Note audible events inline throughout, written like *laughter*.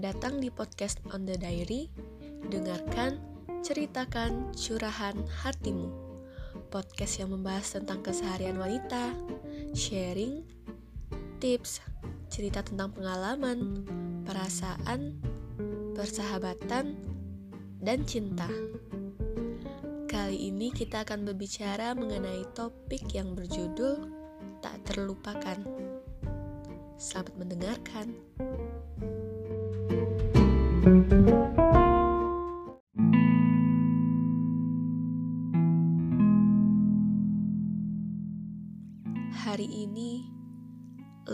Datang di podcast On The Diary. Dengarkan, ceritakan curahan hatimu. Podcast yang membahas tentang keseharian wanita, sharing, tips, cerita tentang pengalaman, perasaan, persahabatan, dan cinta. Kali ini kita akan berbicara mengenai topik yang berjudul Tak Terlupakan. Selamat mendengarkan.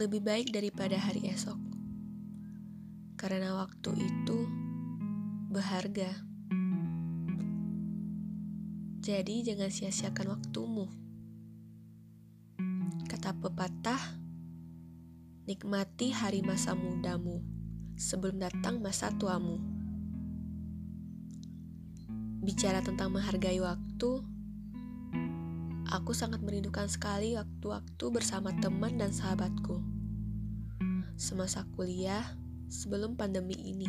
Lebih baik daripada hari esok, karena waktu itu berharga. Jadi, jangan sia-siakan waktumu. Kata pepatah, nikmati hari masa mudamu sebelum datang masa tuamu. Bicara tentang menghargai waktu, aku sangat merindukan sekali waktu-waktu bersama teman dan sahabatku. Semasa kuliah, sebelum pandemi ini.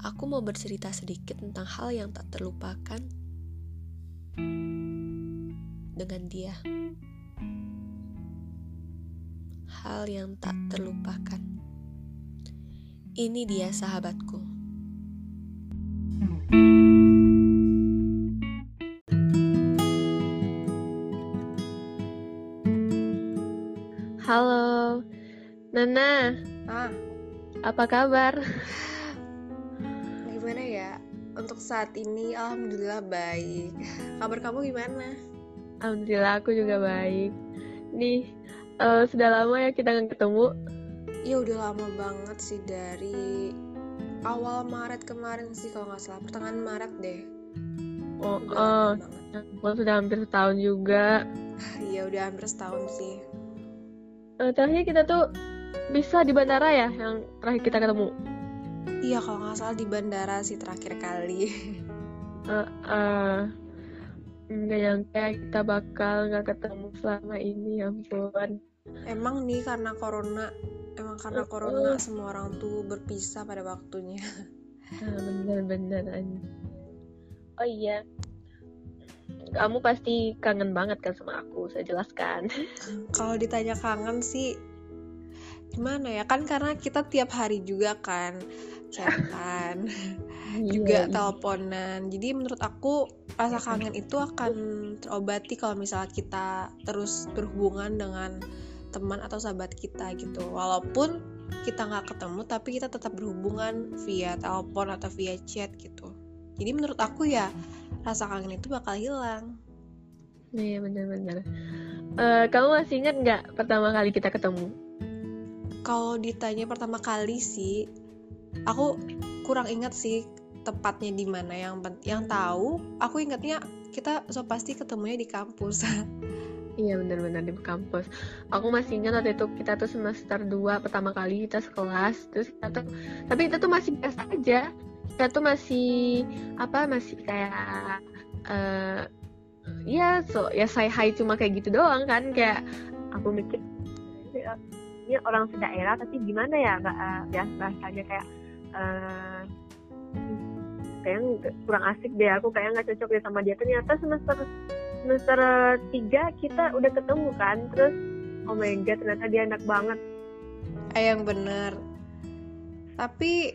Aku mau bercerita sedikit tentang hal yang tak terlupakan dengan dia. Hal yang tak terlupakan. Ini dia sahabatku. Halo, Nana. Ah, Apa kabar? gimana ya? Untuk saat ini, alhamdulillah baik. Kabar kamu gimana? Alhamdulillah aku juga baik. Nih, eh, sudah lama ya kita nggak ketemu. Ya udah lama banget sih dari awal Maret kemarin sih kalau nggak salah pertengahan Maret deh. Oh, Udah oh, ampun, sudah hampir setahun juga. *laughs* Iya udah hampir setahun sih. Eh, terakhir kita tuh bisa di bandara ya, yang terakhir kita ketemu. Iya kalau nggak salah di bandara sih terakhir kali. *laughs* Eh, eh, nggak nyangka kita bakal nggak ketemu selama ini, ya ampun. Emang nih karena corona, emang karena Uh-uh. corona semua orang tuh berpisah pada waktunya. Nah, bener-bener anjing. Oh iya, kamu pasti kangen banget kan sama aku, saya jelaskan. *laughs* Kalau ditanya kangen sih gimana ya? Kan karena kita tiap hari juga kan chatan *laughs* juga Iya, teleponan. Jadi menurut aku rasa kangen itu akan terobati kalau misalnya kita terus berhubungan dengan teman atau sahabat kita gitu. Walaupun kita nggak ketemu tapi kita tetap berhubungan via telepon atau via chat gitu jadi menurut aku ya rasa kangen itu bakal hilang Iya benar-benar. Eh, kamu masih ingat nggak pertama kali kita ketemu? Kalau ditanya pertama kali sih, aku kurang ingat sih tepatnya di mana yang yang tahu. Aku ingatnya kita so pasti ketemunya di kampus. *laughs* Iya benar-benar di kampus. Aku masih ingat waktu itu kita tuh semester 2 pertama kali kita sekelas, terus kita tuh tapi itu tuh masih biasa aja. Kita tuh masih apa masih kayak eh ya so ya say hi cuma kayak gitu doang kan kayak aku mikir ini orang sedaerah tapi gimana ya nggak eh, biasa bahasanya kayak eh kayaknya nggak- kurang asik deh aku kayak nggak cocok deh sama dia ternyata semester semester tiga kita udah ketemu kan terus oh my god ternyata dia enak banget Eh yang bener. Tapi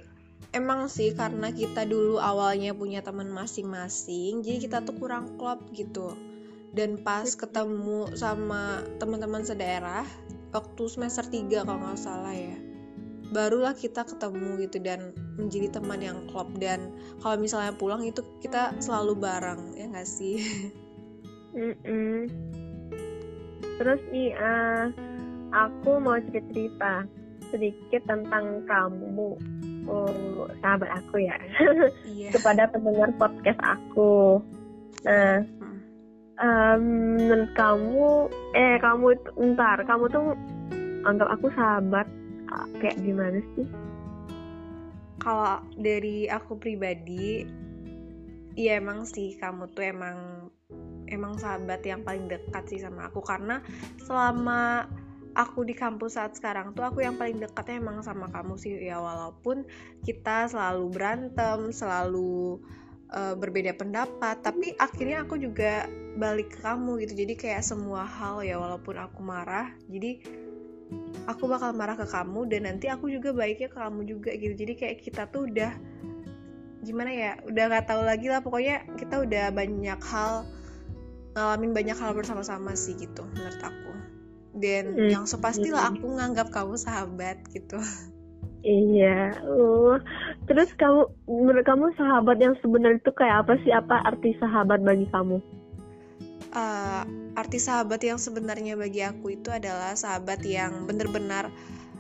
emang sih karena kita dulu awalnya punya teman masing-masing, jadi kita tuh kurang klop gitu. Dan pas ketemu sama teman-teman sedaerah waktu semester 3 kalau nggak salah ya. Barulah kita ketemu gitu dan menjadi teman yang klop dan kalau misalnya pulang itu kita selalu bareng ya nggak sih? *laughs* Mm-mm. terus nih eh, aku mau cerita cerita sedikit tentang kamu oh, sahabat aku ya Iya. *laughs* kepada pendengar podcast aku nah Hmm. em, menurut kamu eh kamu itu ntar kamu tuh anggap aku sahabat ah, kayak gimana sih Kalau dari aku pribadi, iya emang sih kamu tuh emang emang sahabat yang paling dekat sih sama aku karena selama aku di kampus saat sekarang tuh aku yang paling dekatnya emang sama kamu sih ya. Walaupun kita selalu berantem selalu uh, berbeda pendapat tapi akhirnya aku juga balik ke kamu gitu. Jadi kayak semua hal ya walaupun aku marah jadi aku bakal marah ke kamu dan nanti aku juga baiknya ke kamu juga gitu. Jadi kayak kita tuh udah gimana ya udah nggak tahu lagi lah. Pokoknya kita udah banyak hal ngalamin banyak hal bersama-sama sih gitu menurut aku dan hmm. yang sepastilah aku nganggap kamu sahabat gitu. Iya uh. Terus kamu menurut kamu sahabat yang sebenarnya itu kayak apa sih? Apa arti sahabat bagi kamu? Uh, arti sahabat yang sebenarnya bagi aku itu adalah sahabat yang benar-benar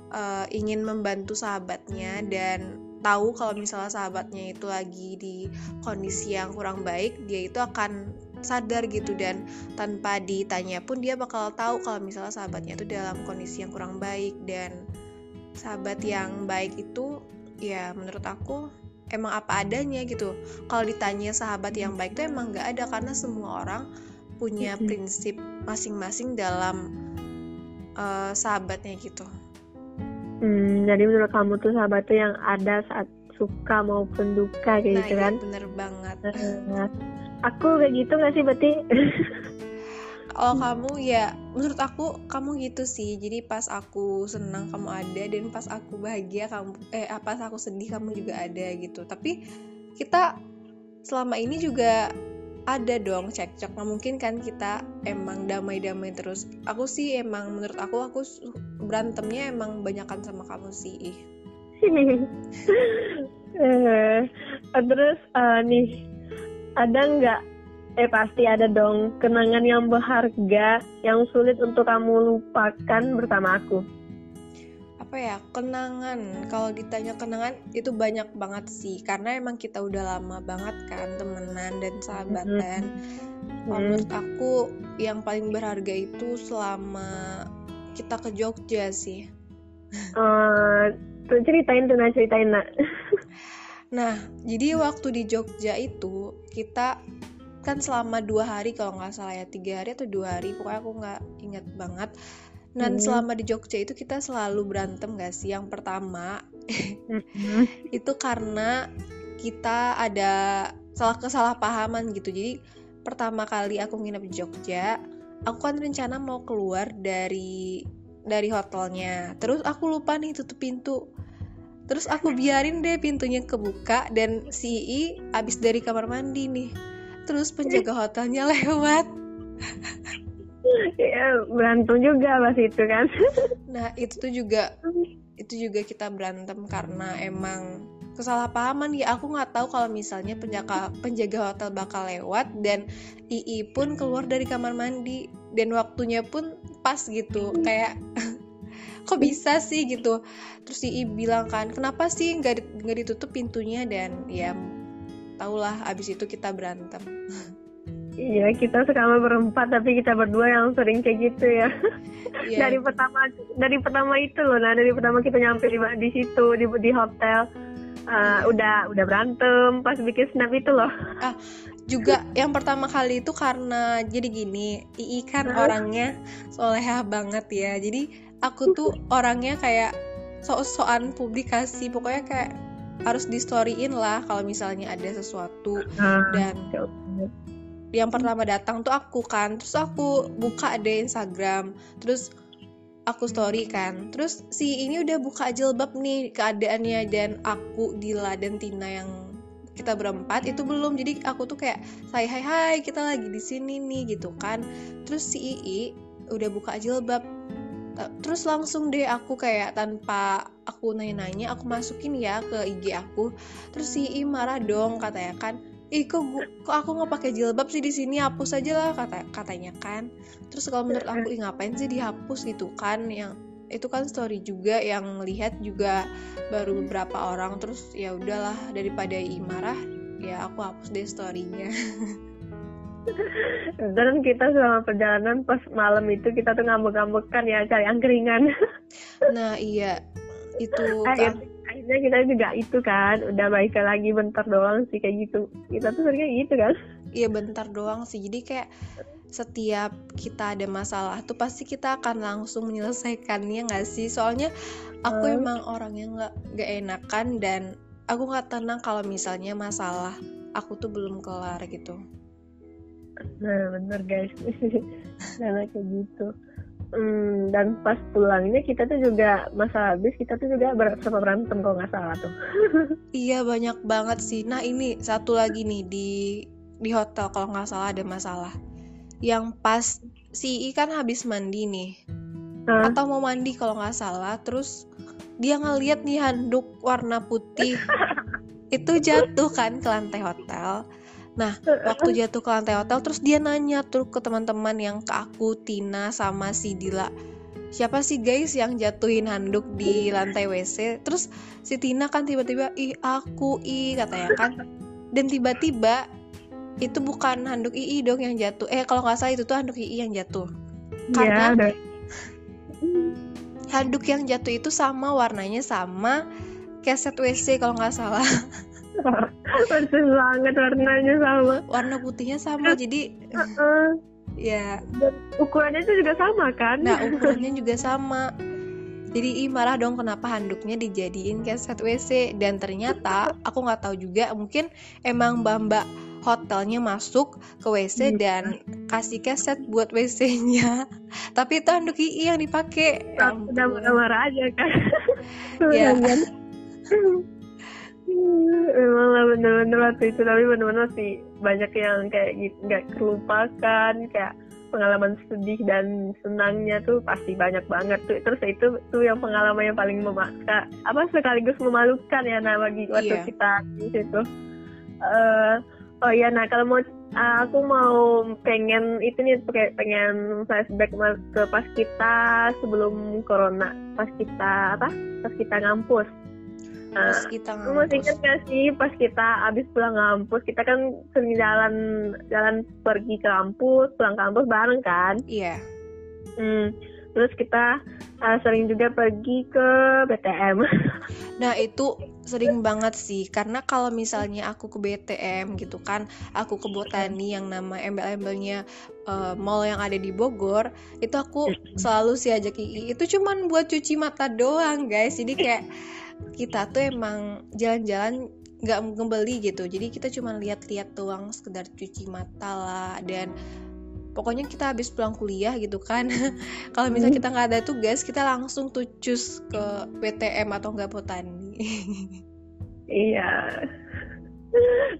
uh, ingin membantu sahabatnya dan tahu kalau misalnya sahabatnya itu lagi di kondisi yang kurang baik dia itu akan sadar gitu dan tanpa ditanya pun dia bakal tahu kalau misalnya sahabatnya itu dalam kondisi yang kurang baik dan sahabat yang baik itu ya menurut aku emang apa adanya gitu kalau ditanya sahabat yang baik itu emang gak ada karena semua orang punya prinsip masing-masing dalam uh, sahabatnya gitu. Hmm, jadi menurut kamu tuh sahabat tuh yang ada saat suka maupun duka kayak nah, gitu iya, kan? bener banget. Nah, aku kayak gitu gak sih berarti? Oh kamu ya menurut aku kamu gitu sih. Jadi pas aku senang kamu ada dan pas aku bahagia kamu eh pas aku sedih kamu juga ada gitu. Tapi kita selama ini juga ada dong cekcok. Nah, mungkin kan kita emang damai-damai terus. Aku sih emang menurut aku aku berantemnya emang banyakan sama kamu sih eh, terus uh, nih ada nggak? Eh pasti ada dong kenangan yang berharga yang sulit untuk kamu lupakan bersama aku. Apa ya kenangan? Kalau ditanya kenangan itu banyak banget sih. Karena emang kita udah lama banget kan temenan dan sahabatan. Mm-hmm. menurut aku yang paling berharga itu selama kita ke Jogja sih. Uh, ceritain tuh nah ceritain nak Nah, jadi waktu di Jogja itu kita kan selama dua hari kalau nggak salah ya tiga hari atau dua hari pokoknya aku nggak ingat banget dan hmm. selama di Jogja itu kita selalu berantem gak sih yang pertama hmm. *laughs* itu karena kita ada salah kesalahpahaman gitu jadi pertama kali aku nginep di Jogja aku kan rencana mau keluar dari dari hotelnya. Terus aku lupa nih tutup pintu. Terus aku biarin deh pintunya kebuka dan si I abis dari kamar mandi nih. Terus penjaga hotelnya *laughs* lewat. Ya berantem juga pas itu kan. *laughs* Nah itu tuh juga itu juga kita berantem karena emang kesalahpahaman. Ya aku nggak tahu kalau misalnya penjaga penjaga hotel bakal lewat dan II pun keluar dari kamar mandi. Dan waktunya pun pas gitu kayak *laughs* kok bisa sih gitu terus si I bilang kan kenapa sih nggak nggak ditutup pintunya dan ya tahulah abis itu kita berantem *laughs* Iya, kita sekarang berempat tapi kita berdua yang sering kayak gitu ya. *laughs* Yeah. dari pertama dari pertama itu loh, nah dari pertama kita nyampe di, di situ di di hotel uh, udah udah berantem pas bikin snap itu loh. Ah, juga yang pertama kali itu karena jadi gini, Ii kan orangnya soleha banget ya. Jadi aku tuh orangnya kayak sok-sokan publikasi pokoknya kayak harus di storyin lah kalau misalnya ada sesuatu. Dan yang pertama datang tuh aku kan. Terus aku buka ada Instagram. Terus aku story kan. Terus si ini udah buka jilbab nih keadaannya. Dan aku Dila dan Tina yang kita berempat itu belum. Jadi aku tuh kayak saya hai hai kita lagi di sini nih gitu kan. Terus si Ii udah buka jilbab. Terus langsung deh aku kayak tanpa aku nanya-nanya aku masukin ya ke IG aku. Terus si I marah dong katanya kan ih kok, gua, kok aku nggak pakai jilbab sih di sini? Hapus aja lah kata katanya kan. Terus kalau menurut aku ih ngapain sih dihapus? Gitu kan yang itu kan story juga yang lihat juga baru beberapa orang terus ya udahlah daripada I marah ya aku hapus deh storynya. *laughs* Dan kita selama perjalanan pas malam itu kita tuh ngambek-ngambekan ya cari angkringan *laughs* nah iya. Itu kan. akhirnya kita juga itu kan udah baik lagi bentar doang sih kayak gitu. Kita tuh seringnya gitu kan iya bentar doang sih jadi kayak setiap kita ada masalah tuh pasti kita akan langsung menyelesaikannya nggak sih soalnya aku Hmm. emang orang yang nggak nggak enakan dan aku nggak tenang kalau misalnya masalah aku tuh belum kelar gitu Nah, bener guys. *laughs* Karena kayak gitu. Hmm, dan pas pulangnya kita tuh juga masa habis kita tuh juga ber sama berantem kalau nggak salah tuh. *laughs* iya banyak banget sih nah ini satu lagi nih di di hotel kalau nggak salah ada masalah. Yang pas si I kan habis mandi nih. Hah? atau mau mandi kalau nggak salah terus dia ngeliat nih handuk warna putih. *laughs* Itu jatuh kan ke lantai hotel. Nah waktu jatuh ke lantai hotel terus dia nanya tuh ke teman-teman yang ke aku Tina sama si Dila. Siapa sih guys yang jatuhin handuk di lantai WC terus si Tina kan tiba-tiba ih aku ih katanya kan. Dan tiba-tiba itu bukan handuk II dong yang jatuh eh kalau nggak salah itu tuh handuk II yang jatuh Karena- Iya, udah. handuk yang jatuh itu sama warnanya sama keset WC kalau nggak salah *laughs* Persis banget warnanya sama. warna putihnya sama jadi Heeh. ya Dan ukurannya itu juga sama kan? nah *laughs* ukurannya juga sama jadi ih marah dong kenapa handuknya dijadiin keset WC dan ternyata aku nggak tahu juga mungkin emang mbak-mbak hotelnya masuk ke WC Iya. dan kasih keset buat WC-nya *laughs* tapi itu handuk II yang dipakai Ya udah marah-marah aja kan. *laughs* Ya. Memang *laughs* lah bener-bener waktu itu tapi bener-bener sih banyak yang kayak gitu nggak terlupakan kayak pengalaman sedih dan senangnya tuh pasti banyak banget tuh terus itu tuh yang pengalaman yang paling memaksa apa sekaligus memalukan ya nah bagi waktu Iya. kita di situ Eh, oh iya nah kalau mau eh, aku mau pengen itu nih kayak pengen flashback ke pas kita sebelum corona pas kita apa? Pas kita ngampus. Nah, terus kita Lu masih ngampus. ingat gak sih pas kita abis pulang kampus kita kan sering jalan jalan pergi ke kampus pulang kampus bareng kan? Iya. Hmm. Terus kita uh, sering juga pergi ke BTM *laughs* Nah itu sering banget sih. Karena kalau misalnya aku ke BTM gitu kan aku ke Botani yang nama embel-embelnya eh, mall yang ada di Bogor itu aku selalu sih ajak II itu cuman buat cuci mata doang guys. Jadi kayak kita tuh emang jalan-jalan nggak ngebeli gitu. Jadi kita cuma lihat-lihat doang sekedar cuci mata lah. Dan pokoknya kita habis pulang kuliah gitu kan. *laughs* Kalau misalnya kita nggak ada tugas kita langsung tuh cus ke PTM atau nggak botani. *laughs* Iya.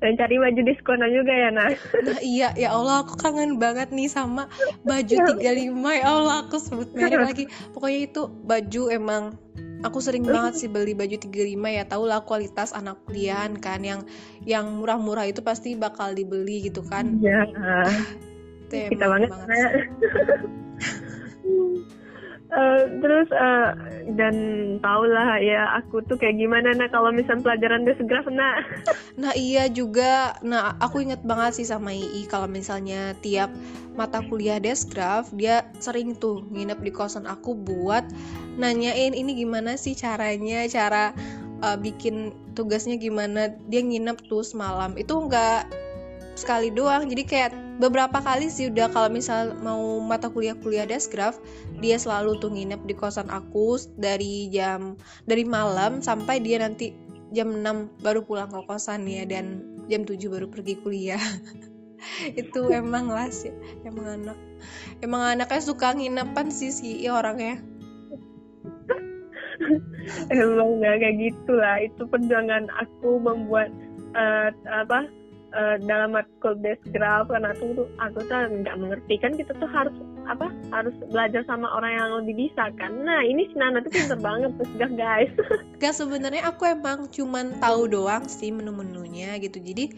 Dan cari baju diskonan juga ya nah nah iya ya Allah aku kangen banget nih sama baju 35 ya Allah aku sebut merek lagi. Pokoknya itu baju emang aku sering banget sih beli baju 35 ya. Tau lah kualitas anak kuliahan kan yang yang murah-murah itu pasti bakal dibeli gitu kan. Iya Itu kita emang banget, banget sih. Eh, terus eh, dan tau lah ya aku tuh kayak gimana nah kalau misal pelajaran desgraf nah Nah iya juga, nah aku inget banget sih sama II kalau misalnya tiap mata kuliah desgraf dia sering tuh nginep di kosan aku buat nanyain ini gimana sih caranya, cara uh, bikin tugasnya gimana. Dia nginep tuh semalam. Itu nggak sekali doang, jadi kayak beberapa kali sih udah kalau misal mau mata kuliah-kuliah desgraf dia selalu tuh nginep di kosan aku dari jam dari malam sampai dia nanti jam 6 baru pulang ke kosan ya dan jam 7 baru pergi kuliah. *laughs* Itu emang lah sih emang anak emang anaknya suka nginepan sih si orangnya. *laughs* Emang nggak kayak gitulah. Itu perjuangan aku membuat eh, apa eh, dalam matkul desgraf karena aku tuh aku tuh nggak mengerti. Kan kita tuh harus apa harus belajar sama orang yang lebih bisa kan. Nah ini si Nana tuh pinter banget desgraf guys. *laughs* Gak sebenarnya aku emang cuman tahu doang sih menu-menunya gitu. Jadi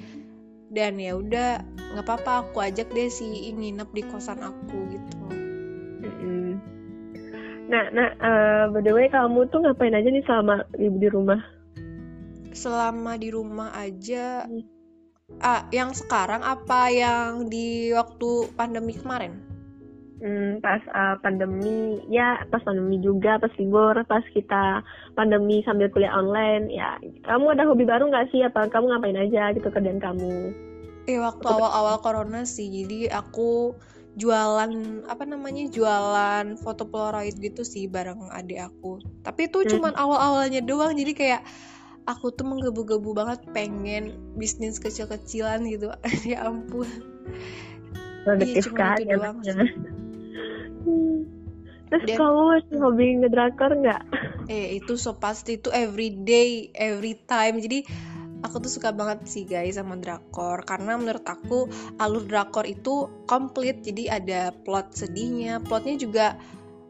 dan ya udah nggak apa-apa aku ajak deh si nginep di kosan aku gitu. Nah nah eh, by the way kamu tuh ngapain aja nih selama ibu di rumah? Selama di rumah aja Hmm. Ah yang sekarang apa yang di waktu pandemi kemarin Hmm, pas uh, pandemi ya pas pandemi juga pas libur pas kita pandemi sambil kuliah online ya kamu ada hobi baru nggak sih apa kamu ngapain aja gitu kerjaan kamu Eh waktu awal-awal corona sih, jadi aku jualan apa namanya jualan foto polaroid gitu sih bareng adik aku. Tapi itu hmm. cuman awal-awalnya doang, jadi kayak aku tuh menggebu-gebu banget pengen bisnis kecil-kecilan gitu. *laughs* ya ampun. Produktif iya, itu doang. Terus Dia, kamu masih hobi ngedrakor nggak? Eh itu so pasti itu every day, every time. Jadi aku tuh suka banget sih guys sama drakor karena menurut aku alur drakor itu komplit. Jadi ada plot sedihnya, plotnya juga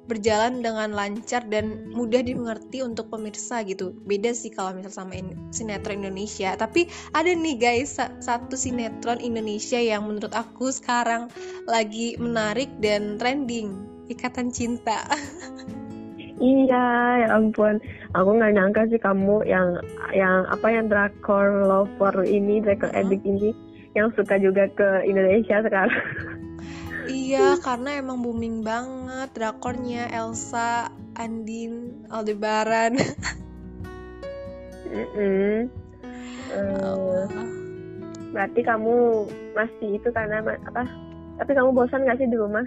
berjalan dengan lancar dan mudah dimengerti untuk pemirsa gitu. Beda sih kalau misal sama in sinetron Indonesia. Tapi ada nih guys sa satu sinetron Indonesia yang menurut aku sekarang lagi menarik dan trending ikatan cinta *laughs* iya ya ampun aku nggak nyangka sih kamu yang yang apa yang drakor lover ini drakor uh -huh. ini yang suka juga ke Indonesia sekarang *laughs* iya karena emang booming banget drakornya Elsa Andin Aldebaran. Mm -mm. Uh, berarti kamu masih itu karena apa? Tapi kamu bosan gak sih di rumah?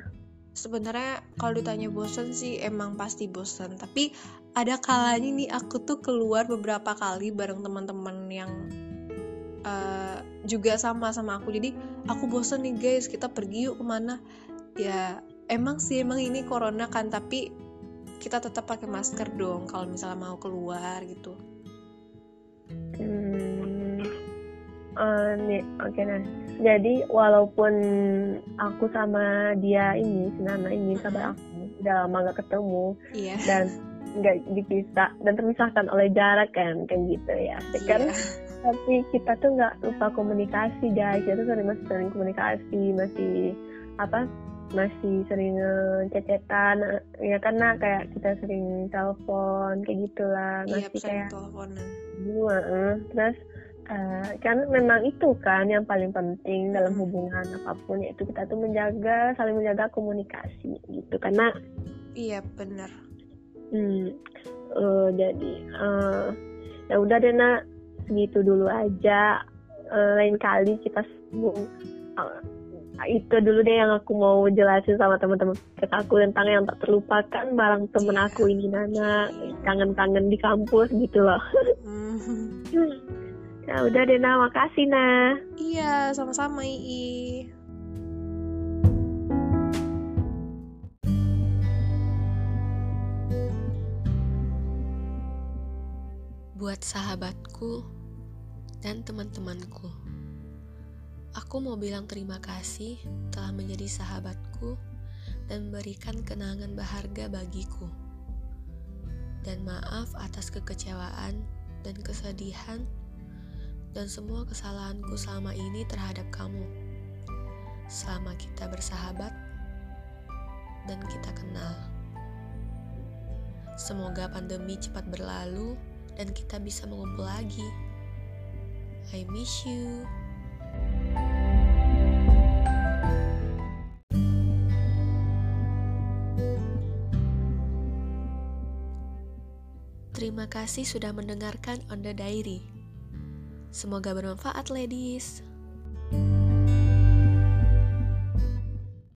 Sebenarnya kalau ditanya bosan sih emang pasti bosan. Tapi ada kalanya nih aku tuh keluar beberapa kali bareng teman-teman yang uh, juga sama sama aku. Jadi aku bosan nih guys. Kita pergi yuk ke mana? Ya emang sih emang ini corona kan tapi kita tetap pakai masker dong kalau misalnya mau keluar gitu. Hmm, uh, nih oke okay, nah jadi walaupun aku sama dia ini Sinana ini sahabat aku udah lama gak ketemu iya. dan nggak dipisah dan terpisahkan oleh jarak kan kayak gitu ya. Iya. kan tapi kita tuh nggak lupa komunikasi guys. Kita tuh sering masih sering komunikasi masih apa masih sering cecetan ya karena kayak kita sering telepon kayak gitulah. Iya, masih kayak teleponan uh, terus uh, kan memang itu kan yang paling penting dalam hubungan apa pun yaitu kita tuh menjaga saling menjaga komunikasi gitu. Karena iya benar hmm, uh, jadi uh, ya udah deh nak segitu dulu aja uh, lain kali kita sambung uh, itu dulu deh yang aku mau jelasin sama teman-teman aku tentang yang tak terlupakan barang temen yeah. aku ini Nana kangen-kangen di kampus gitu loh mm. *laughs* Ya udah deh Nah, makasih Nah. Iya, sama-sama Ii. Buat sahabatku dan teman-temanku, aku mau bilang terima kasih telah menjadi sahabatku dan memberikan kenangan berharga bagiku. Dan maaf atas kekecewaan dan kesedihan dan semua kesalahanku selama ini terhadap kamu. Selama kita bersahabat dan kita kenal. Semoga pandemi cepat berlalu dan kita bisa mengumpul lagi. I miss you. Terima kasih sudah mendengarkan On The Diary. Semoga bermanfaat, ladies.